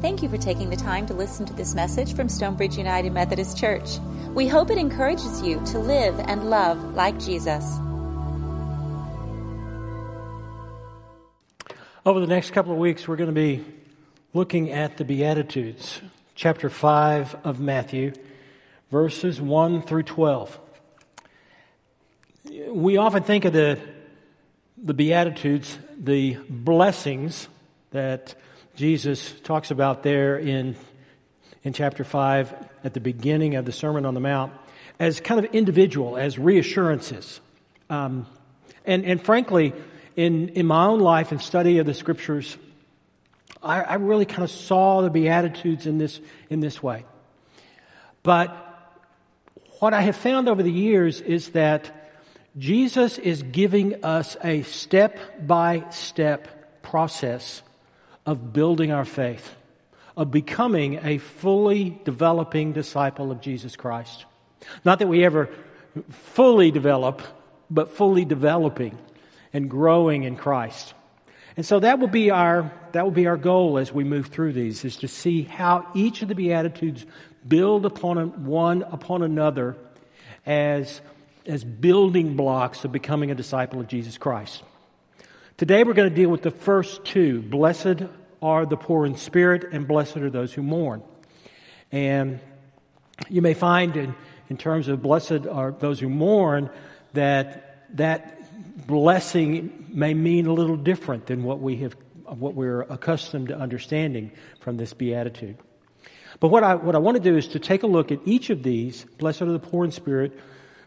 Thank you for taking the time to listen to this message from Stonebridge United Methodist Church. We hope it encourages you to live and love like Jesus. Over the next couple of weeks, we're going to be looking at the Beatitudes, chapter 5 of Matthew, verses 1 through 12. We often think of the, the Beatitudes, the blessings that Jesus talks about there in, in chapter 5 at the beginning of the Sermon on the Mount as kind of individual, as reassurances. Um, and, and frankly, in, in my own life and study of the scriptures, I, I really kind of saw the Beatitudes in this, in this way. But what I have found over the years is that Jesus is giving us a step by step process of building our faith, of becoming a fully developing disciple of Jesus Christ. Not that we ever fully develop, but fully developing and growing in Christ. And so that will be our that will be our goal as we move through these is to see how each of the beatitudes build upon one upon another as as building blocks of becoming a disciple of Jesus Christ. Today we're going to deal with the first two. Blessed are the poor in spirit and blessed are those who mourn. And you may find in, in terms of blessed are those who mourn that that blessing may mean a little different than what we have what we're accustomed to understanding from this beatitude. But what I what I want to do is to take a look at each of these. Blessed are the poor in spirit,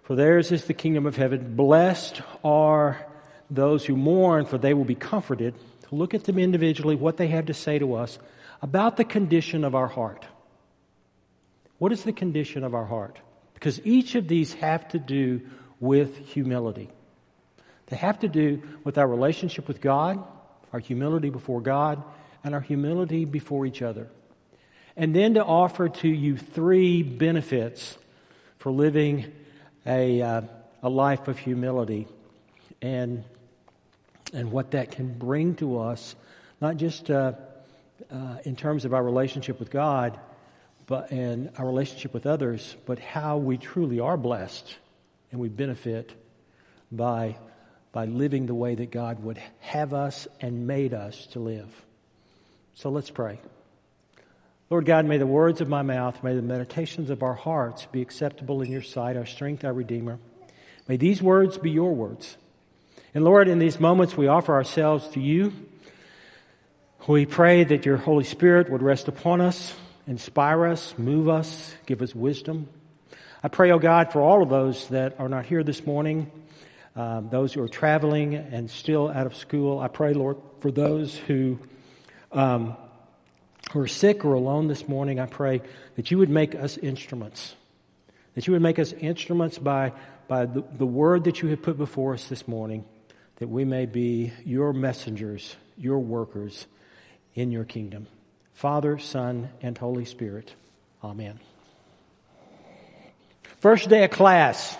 for theirs is the kingdom of heaven. Blessed are those who mourn, for they will be comforted. Look at them individually, what they have to say to us about the condition of our heart. What is the condition of our heart? Because each of these have to do with humility. They have to do with our relationship with God, our humility before God, and our humility before each other. And then to offer to you three benefits for living a, uh, a life of humility and, and what that can bring to us, not just uh, uh, in terms of our relationship with God but, and our relationship with others, but how we truly are blessed and we benefit by by living the way that God would have us and made us to live. So let's pray. Lord God, may the words of my mouth, may the meditations of our hearts be acceptable in your sight, our strength, our Redeemer. May these words be your words. And Lord, in these moments we offer ourselves to you. We pray that your Holy Spirit would rest upon us, inspire us, move us, give us wisdom. I pray, O oh God, for all of those that are not here this morning um, those who are traveling and still out of school. I pray, Lord, for those who, um, who are sick or alone this morning. I pray that you would make us instruments, that you would make us instruments by, by the, the word that you have put before us this morning, that we may be your messengers, your workers in your kingdom. Father, Son, and Holy Spirit. Amen. First day of class.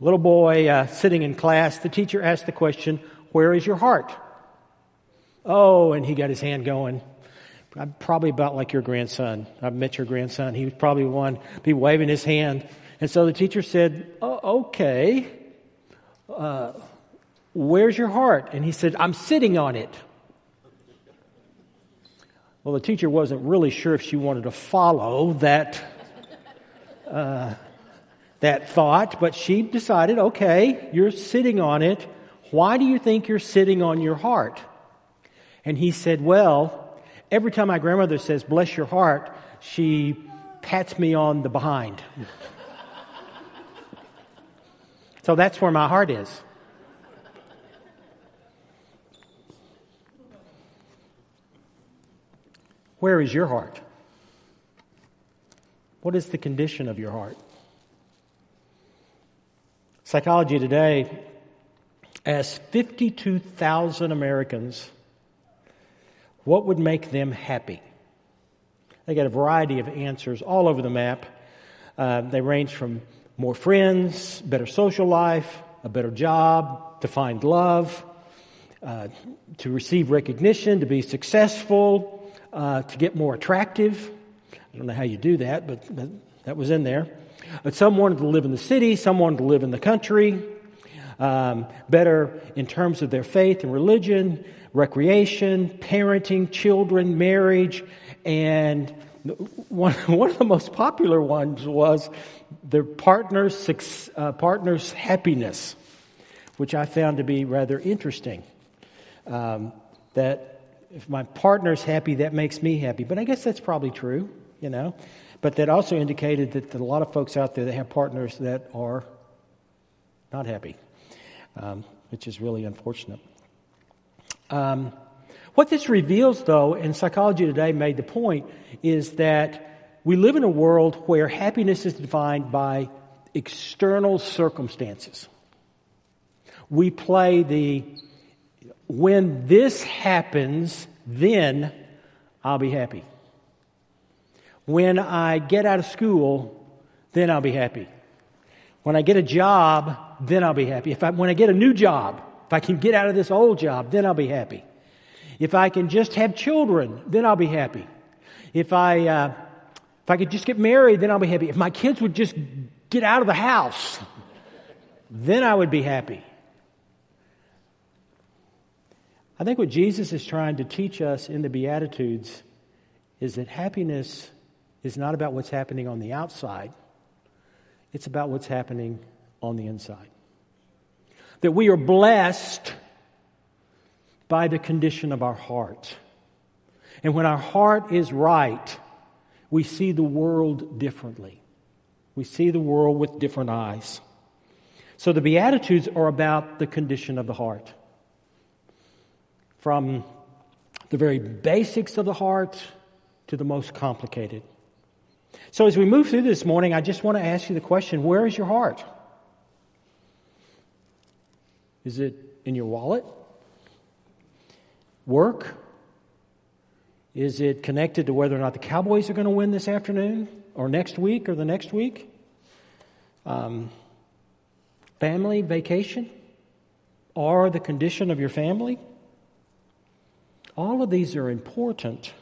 Little boy uh, sitting in class, the teacher asked the question, Where is your heart? Oh, and he got his hand going. I'm probably about like your grandson. I've met your grandson. He was probably one be waving his hand. And so the teacher said, oh, Okay, uh, where's your heart? And he said, I'm sitting on it. Well, the teacher wasn't really sure if she wanted to follow that. Uh, that thought, but she decided, okay, you're sitting on it. Why do you think you're sitting on your heart? And he said, well, every time my grandmother says, bless your heart, she pats me on the behind. so that's where my heart is. Where is your heart? What is the condition of your heart? Psychology Today asks 52,000 Americans what would make them happy. They got a variety of answers all over the map. Uh, they range from more friends, better social life, a better job, to find love, uh, to receive recognition, to be successful, uh, to get more attractive. I don't know how you do that, but, that was in there. But some wanted to live in the city, some wanted to live in the country. Um, better in terms of their faith and religion, recreation, parenting, children, marriage, and one, one of the most popular ones was their partner's, uh, partner's happiness, which I found to be rather interesting. Um, that if my partner's happy, that makes me happy. But I guess that's probably true, you know. But that also indicated that a lot of folks out there that have partners that are not happy, um, which is really unfortunate. Um, what this reveals, though, and psychology today made the point, is that we live in a world where happiness is defined by external circumstances. We play the when this happens, then I'll be happy. When I get out of school, then I'll be happy. When I get a job, then I'll be happy. If I, when I get a new job, if I can get out of this old job, then I'll be happy. If I can just have children, then I'll be happy. If I, uh, if I could just get married, then I'll be happy. If my kids would just get out of the house, then I would be happy. I think what Jesus is trying to teach us in the Beatitudes is that happiness is not about what's happening on the outside, it's about what's happening on the inside. That we are blessed by the condition of our heart. And when our heart is right, we see the world differently. We see the world with different eyes. So the Beatitudes are about the condition of the heart from the very basics of the heart to the most complicated. So, as we move through this morning, I just want to ask you the question where is your heart? Is it in your wallet? Work? Is it connected to whether or not the Cowboys are going to win this afternoon or next week or the next week? Um, family, vacation? Or the condition of your family? All of these are important,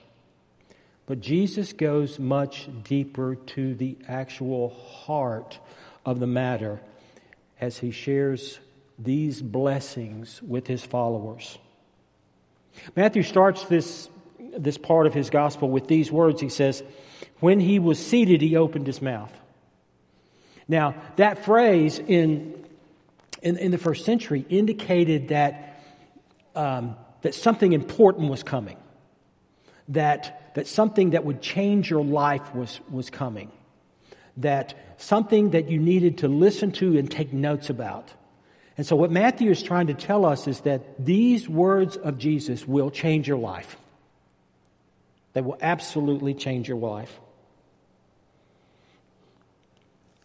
but Jesus goes much deeper to the actual heart of the matter as he shares these blessings with his followers. Matthew starts this, this part of his gospel with these words. He says, When he was seated, he opened his mouth. Now, that phrase in, in, in the first century indicated that um, that something important was coming, that, that something that would change your life was, was coming, that something that you needed to listen to and take notes about. And so, what Matthew is trying to tell us is that these words of Jesus will change your life. They will absolutely change your life.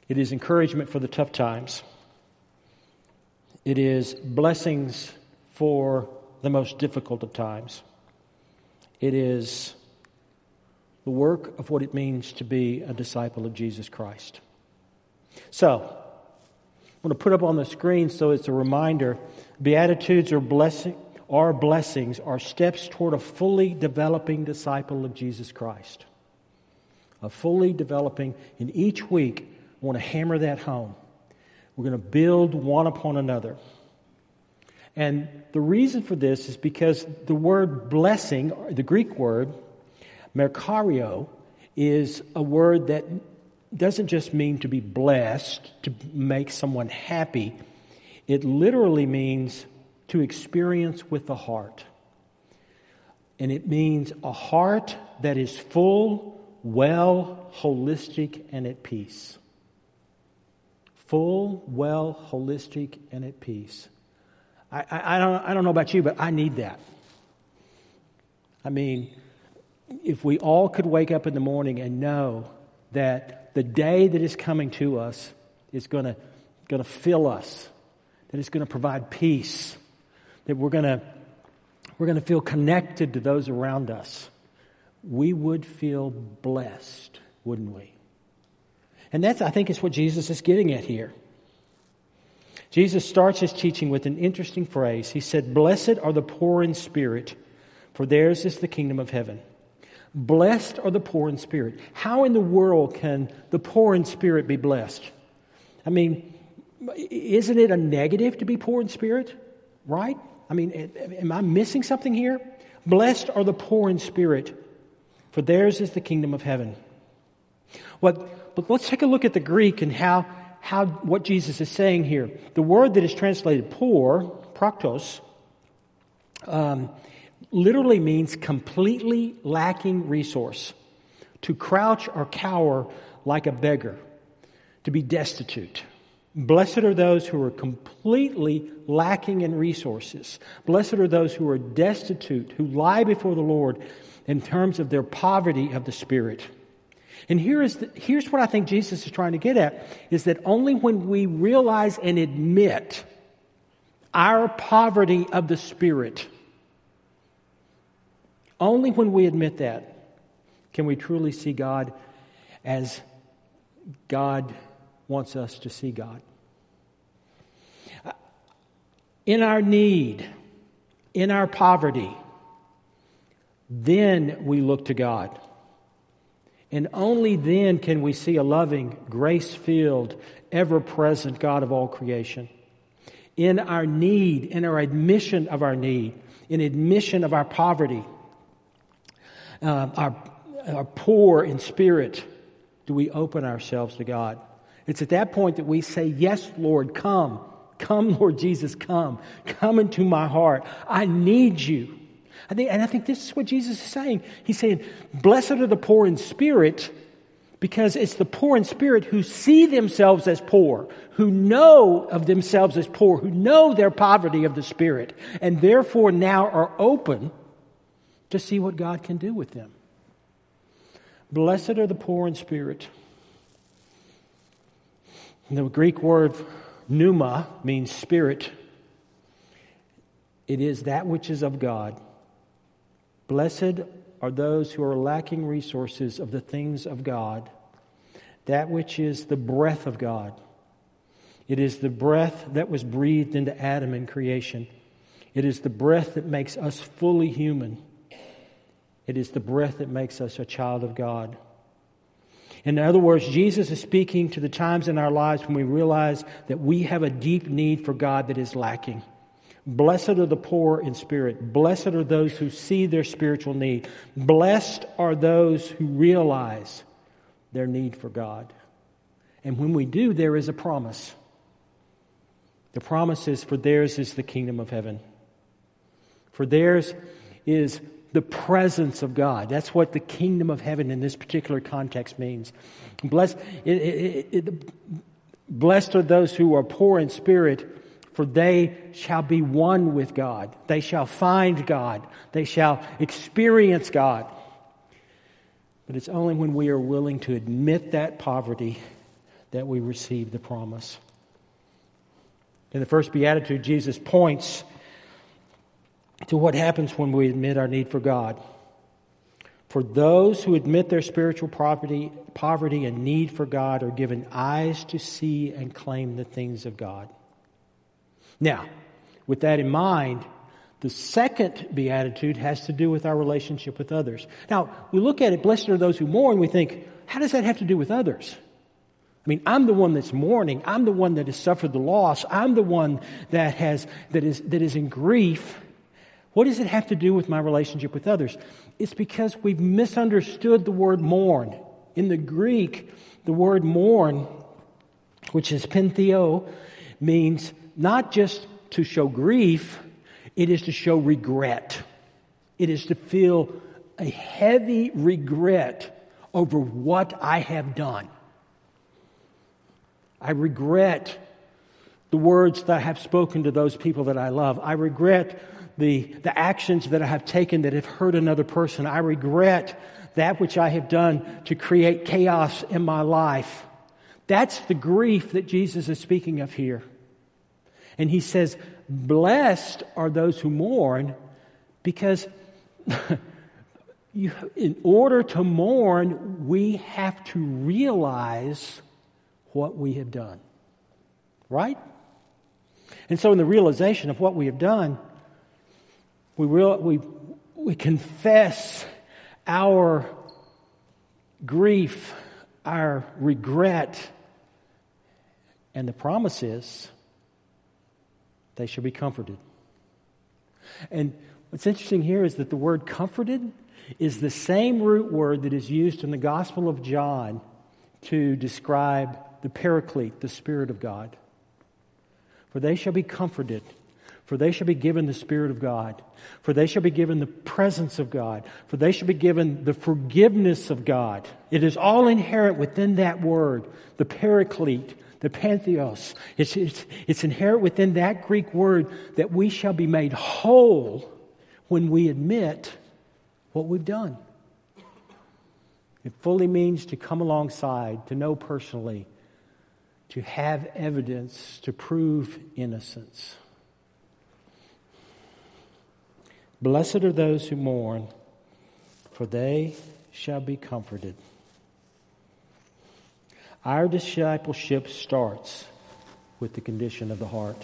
It is encouragement for the tough times. It is blessings for the most difficult of times. It is the work of what it means to be a disciple of Jesus Christ. So, I'm going to put up on the screen so it's a reminder Beatitudes are, blessing, are blessings, are steps toward a fully developing disciple of Jesus Christ. A fully developing, in each week, I want to hammer that home. We're going to build one upon another. And the reason for this is because the word blessing, the Greek word, makarios, is a word that doesn't just mean to be blessed, to make someone happy. It literally means to experience with the heart. And it means a heart that is full, well, holistic, and at peace. Full, well, holistic, and at peace. I, I, I, don't, I don't know about you, but I need that. I mean, if we all could wake up in the morning and know that the day that is coming to us is going to going to fill us, that it's going to provide peace, that we're going to we're going to feel connected to those around us, we would feel blessed, wouldn't we? And that's I think is what Jesus is getting at here. Jesus starts his teaching with an interesting phrase. He said, Blessed are the poor in spirit, for theirs is the kingdom of heaven. Blessed are the poor in spirit. How in the world can the poor in spirit be blessed? I mean, isn't it a negative to be poor in spirit? Right? I mean, am I missing something here? Blessed are the poor in spirit, for theirs is the kingdom of heaven. What, but let's take a look at the Greek and how, how what Jesus is saying here. The word that is translated poor, praktos, um, literally means completely lacking resource, to crouch or cower like a beggar, to be destitute. Blessed are those who are completely lacking in resources. Blessed are those who are destitute, who lie before the Lord in terms of their poverty of the Spirit. And here is the, here's what I think Jesus is trying to get at is that only when we realize and admit our poverty of the Spirit, only when we admit that can we truly see God as God wants us to see God. In our need, in our poverty, then we look to God. And only then can we see a loving, grace filled, ever present God of all creation. In our need, in our admission of our need, in admission of our poverty, uh, our, our poor in spirit, do we open ourselves to God. It's at that point that we say, Yes, Lord, come. Come, Lord Jesus, come. Come into my heart. I need you. I think, and I think this is what Jesus is saying. He's saying, Blessed are the poor in spirit, because it's the poor in spirit who see themselves as poor, who know of themselves as poor, who know their poverty of the spirit, and therefore now are open to see what God can do with them. Blessed are the poor in spirit. The Greek word pneuma means spirit. It is that which is of God. Blessed are those who are lacking resources of the things of God, that which is the breath of God. It is the breath that was breathed into Adam in creation. It is the breath that makes us fully human. It is the breath that makes us a child of God. In other words, Jesus is speaking to the times in our lives when we realize that we have a deep need for God that is lacking. Blessed are the poor in spirit. Blessed are those who see their spiritual need. Blessed are those who realize their need for God. And when we do, there is a promise. The promise is, for theirs is the kingdom of heaven. For theirs is the presence of God. That's what the kingdom of heaven in this particular context means. Blessed, it, it, it, blessed are those who are poor in spirit, for they shall be one with God. They shall find God. They shall experience God. But it's only when we are willing to admit that poverty that we receive the promise. In the first beatitude, Jesus points to what happens when we admit our need for God. For those who admit their spiritual poverty, poverty and need for God are given eyes to see and claim the things of God. Now, with that in mind, the second beatitude has to do with our relationship with others. Now, we look at it, blessed are those who mourn, we think, how does that have to do with others? I mean, I'm the one that's mourning. I'm the one that has suffered the loss. I'm the one that has, that is, that is in grief. What does it have to do with my relationship with others? It's because we've misunderstood the word mourn. In the Greek, the word mourn, which is pentheo, means not just to show grief, it is to show regret. It is to feel a heavy regret over what I have done. I regret the words that I have spoken to those people that I love. I regret the, the actions that I have taken that have hurt another person. I regret that which I have done to create chaos in my life. That's the grief that Jesus is speaking of here. And he says, Blessed are those who mourn because you, in order to mourn, we have to realize what we have done. Right? And so, in the realization of what we have done, we, real, we, we confess our grief, our regret, and the promise is they shall be comforted. And what's interesting here is that the word comforted is the same root word that is used in the Gospel of John to describe the Paraclete, the Spirit of God. For they shall be comforted, for they shall be given the Spirit of God, for they shall be given the presence of God, for they shall be given the forgiveness of God. It is all inherent within that word, the Paraclete, the Pantheos. It's, it's, it's inherent within that Greek word that we shall be made whole when we admit what we've done. It fully means to come alongside, to know personally, to have evidence to prove innocence. Blessed are those who mourn, for they shall be comforted. Our discipleship starts with the condition of the heart.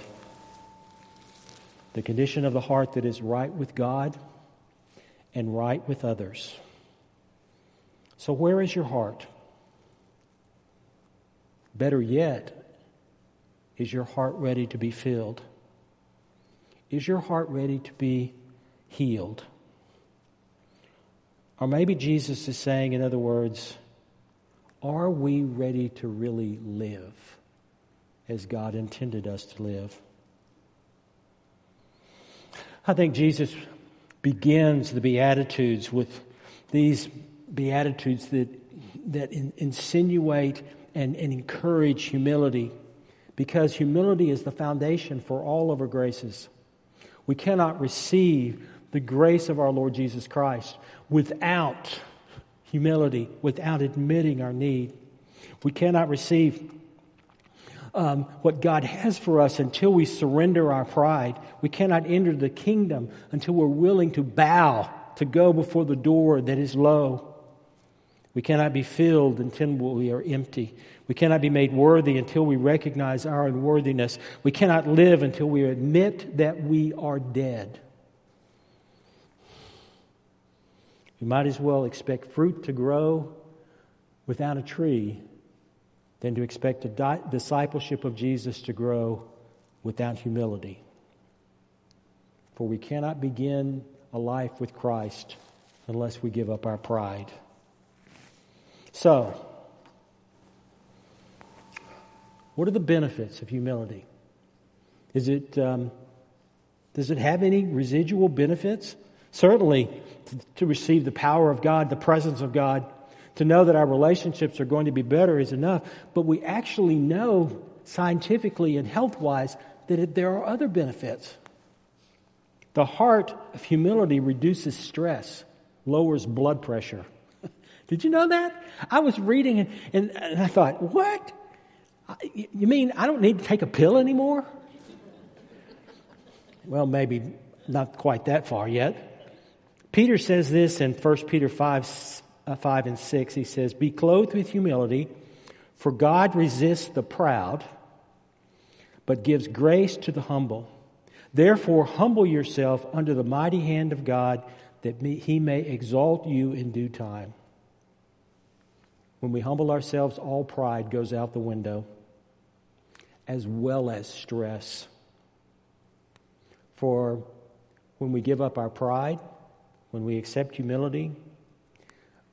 The condition of the heart that is right with God and right with others. So, where is your heart? Better yet, is your heart ready to be filled? Is your heart ready to be healed? Or maybe Jesus is saying, in other words, are we ready to really live as God intended us to live? I think Jesus begins the Beatitudes with these Beatitudes that, that in, insinuate and, and encourage humility because humility is the foundation for all of our graces. We cannot receive the grace of our Lord Jesus Christ without humility, without admitting our need. We cannot receive um, what God has for us until we surrender our pride. We cannot enter the kingdom until we're willing to bow to go before the door that is low. We cannot be filled until we are empty. We cannot be made worthy until we recognize our unworthiness. We cannot live until we admit that we are dead. We might as well expect fruit to grow without a tree than to expect a di- discipleship of Jesus to grow without humility. For we cannot begin a life with Christ unless we give up our pride. So, what are the benefits of humility? Is it, um, does it have any residual benefits? Certainly, to, receive the power of God, the presence of God, to know that our relationships are going to be better is enough. But we actually know scientifically and health wise that there are other benefits. The heart of humility reduces stress, lowers blood pressure. Did you know that? I was reading and, and, and I thought, what? You mean I don't need to take a pill anymore? Well, maybe not quite that far yet. Peter says this in 1 Peter 5, uh, 5 and 6. He says, Be clothed with humility, for God resists the proud, but gives grace to the humble. Therefore, humble yourself under the mighty hand of God, that he may exalt you in due time. When we humble ourselves, all pride goes out the window, as well as stress. For when we give up our pride, when we accept humility,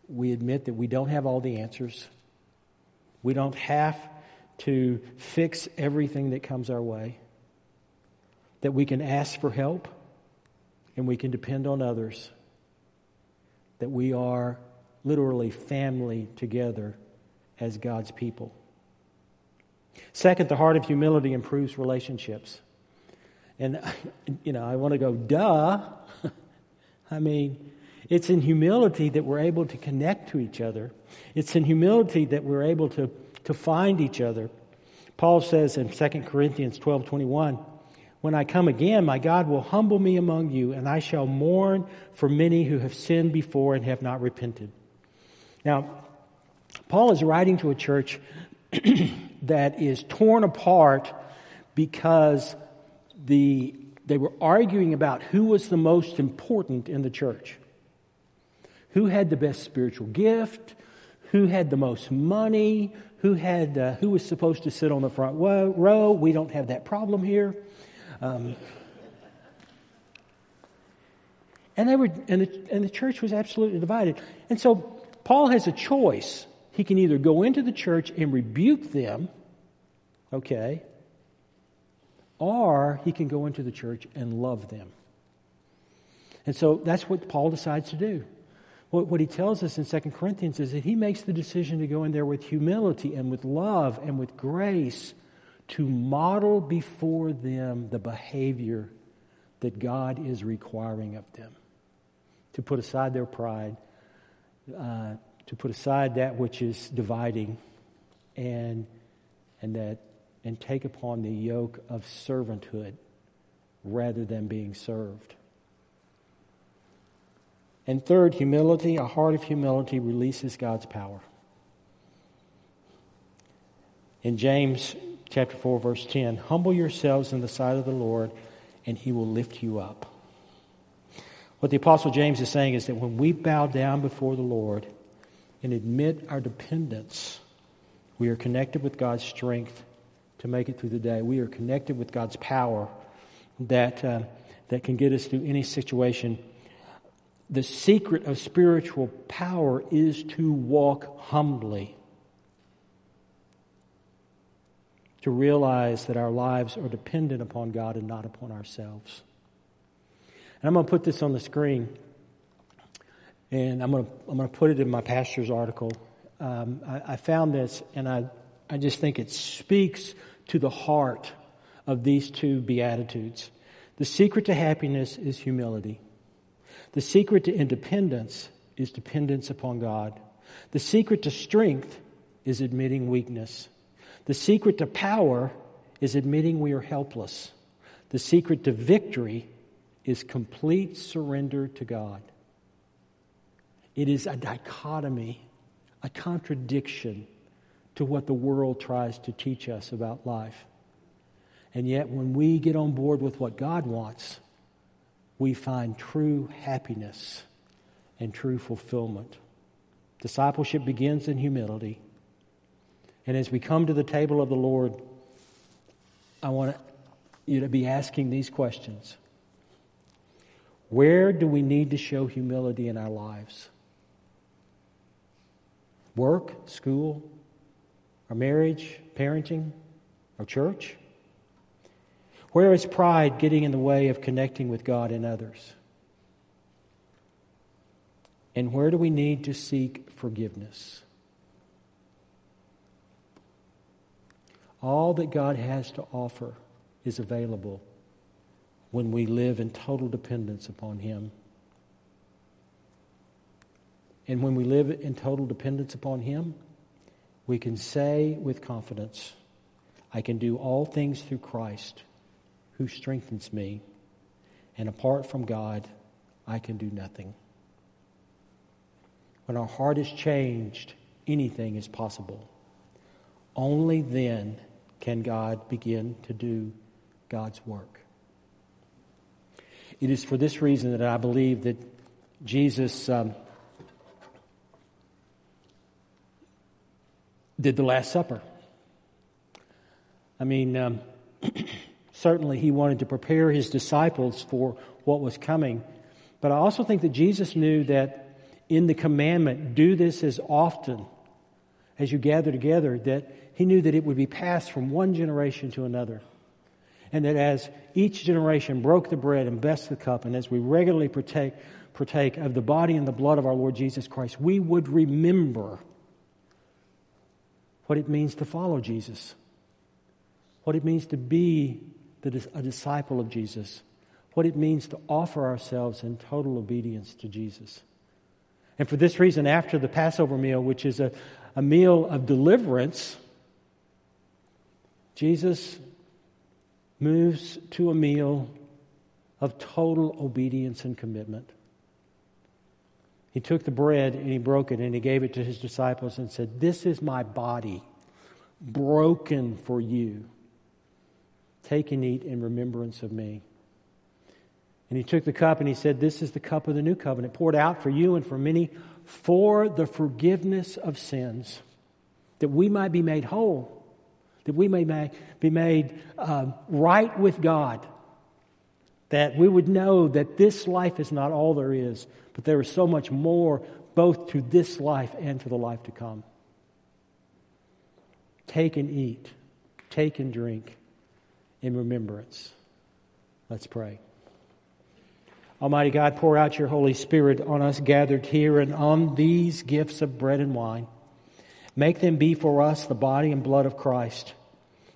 we admit that we don't have all the answers. We don't have to fix everything that comes our way. That we can ask for help and we can depend on others. That we are literally family together as God's people. Second, the heart of humility improves relationships. And, you know, I want to go, duh. I mean, it's in humility that we're able to connect to each other. It's in humility that we're able to, to find each other. Paul says in 2 Corinthians 12 21, When I come again, my God will humble me among you, and I shall mourn for many who have sinned before and have not repented. Now, Paul is writing to a church that is torn apart because the, they were arguing about who was the most important in the church. who had the best spiritual gift, who had the most money, who had uh, who was supposed to sit on the front row. We don't have that problem here. Um, and they were, and the, and the church was absolutely divided. And so Paul has a choice. He can either go into the church and rebuke them, okay, or he can go into the church and love them. And so that's what Paul decides to do. What, what he tells us in 2 Corinthians is that he makes the decision to go in there with humility and with love and with grace to model before them the behavior that God is requiring of them. To put aside their pride, uh, to put aside that which is dividing, and, and, that, and take upon the yoke of servanthood rather than being served. And third, humility, a heart of humility releases God's power. In James chapter 4 verse 10, humble yourselves in the sight of the Lord and he will lift you up. What the apostle James is saying is that when we bow down before the Lord and admit our dependence, we are connected with God's strength to make it through the day. We are connected with God's power that, uh, that can get us through any situation the secret of spiritual power is to walk humbly, to realize that our lives are dependent upon God and not upon ourselves. And I'm going to put this on the screen, and I'm going to, I'm going to put it in my pastor's article. Um, I, I found this, and I, I just think it speaks to the heart of these two Beatitudes. The secret to happiness is humility. The secret to independence is dependence upon God. The secret to strength is admitting weakness. The secret to power is admitting we are helpless. The secret to victory is complete surrender to God. It is a dichotomy, a contradiction to what the world tries to teach us about life. And yet, when we get on board with what God wants, we find true happiness and true fulfillment. Discipleship begins in humility. And as we come to the table of the Lord, I want you to be asking these questions Where do we need to show humility in our lives? Work, school, our marriage, parenting, our church? Where is pride getting in the way of connecting with God and others? And where do we need to seek forgiveness? All that God has to offer is available when we live in total dependence upon Him. And when we live in total dependence upon Him, we can say with confidence, I can do all things through Christ who strengthens me, and apart from God, I can do nothing. When our heart is changed, anything is possible. Only then can God begin to do God's work. It is for this reason that I believe that Jesus um, did the Last Supper. I mean, um, Certainly, he wanted to prepare his disciples for what was coming. But I also think that Jesus knew that in the commandment, do this as often as you gather together, that he knew that it would be passed from one generation to another. And that as each generation broke the bread and blessed the cup, and as we regularly partake, partake of the body and the blood of our Lord Jesus Christ, we would remember what it means to follow Jesus, what it means to be is a disciple of Jesus, what it means to offer ourselves in total obedience to Jesus. And for this reason, after the Passover meal, which is a, a meal of deliverance, Jesus moves to a meal of total obedience and commitment. He took the bread and he broke it and he gave it to his disciples and said, This is my body broken for you. Take and eat in remembrance of me. And he took the cup and he said, This is the cup of the new covenant, poured out for you and for many for the forgiveness of sins, that we might be made whole, that we may be made uh, right with God, that we would know that this life is not all there is, but there is so much more both to this life and to the life to come. Take and eat, take and drink in remembrance. Let's pray. Almighty God, pour out your Holy Spirit on us gathered here and on these gifts of bread and wine. Make them be for us the body and blood of Christ,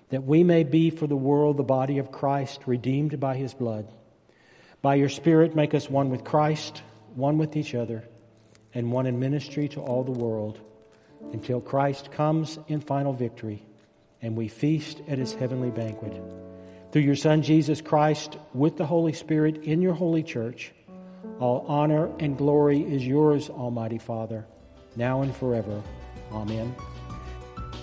that we may be for the world the body of Christ, redeemed by his blood. By your Spirit, make us one with Christ, one with each other, and one in ministry to all the world, until Christ comes in final victory and we feast at his heavenly banquet through your Son Jesus Christ with the Holy Spirit in your holy church. All honor and glory is yours, Almighty Father, now and forever. Amen.